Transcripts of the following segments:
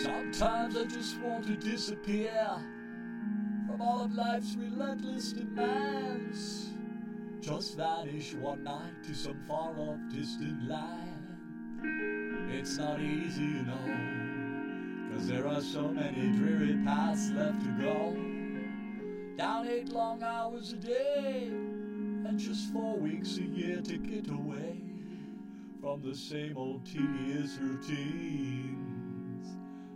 Sometimes I just want to disappear from all of life's relentless demands. Just vanish one night to some far off distant land. It's not easy, you know, cause there are so many dreary paths left to go. Down eight long hours a day, and just four weeks a year to get away from the same old tedious routines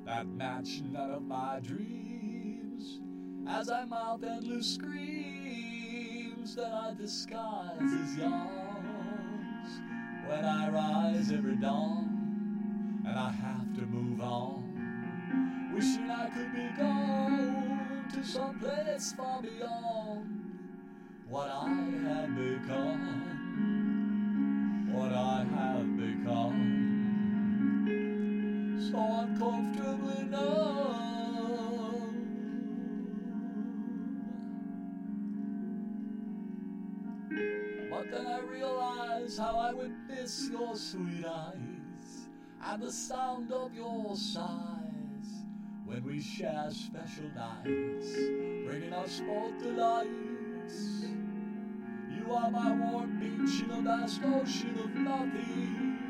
that match none of my dreams. As I mouth endless screams that I disguise as yawns when I rise every dawn and I have to move on. Wishing I could be gone to some place far beyond what I have become. What I have become. So uncomfortably numb. But then I realize how I would miss your sweet eyes and the sound of your sighs when we share special nights, bringing us both delights. You are my warm beach in a vast ocean of nothing.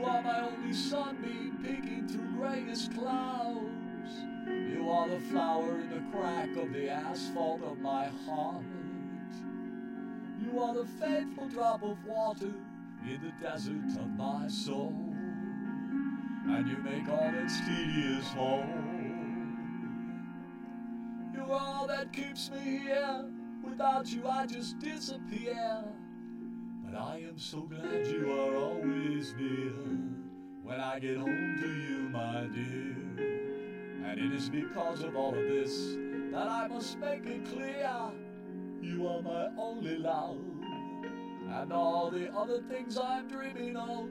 You are my only sunbeam peeking through grayest clouds. You are the flower in the crack of the asphalt of my heart. You are the faithful drop of water in the desert of my soul. And you make all that's tedious whole. You are all that keeps me here. Without you, I just disappear. But I am so glad you are always near when I get home to you, my dear. And it is because of all of this that I must make it clear you are my only love. And all the other things I'm dreaming of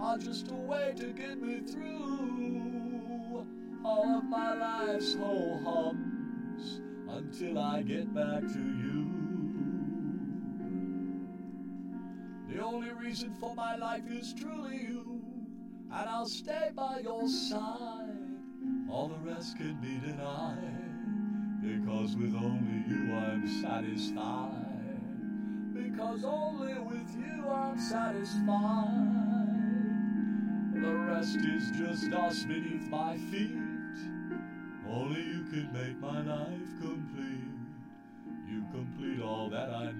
are just a way to get me through all of my life's whole hums until I get back to you. Only reason for my life is truly you, and I'll stay by your side. All the rest can be denied, because with only you I'm satisfied. Because only with you I'm satisfied. The rest is just dust beneath my feet. Only you can make my life complete. You complete all that I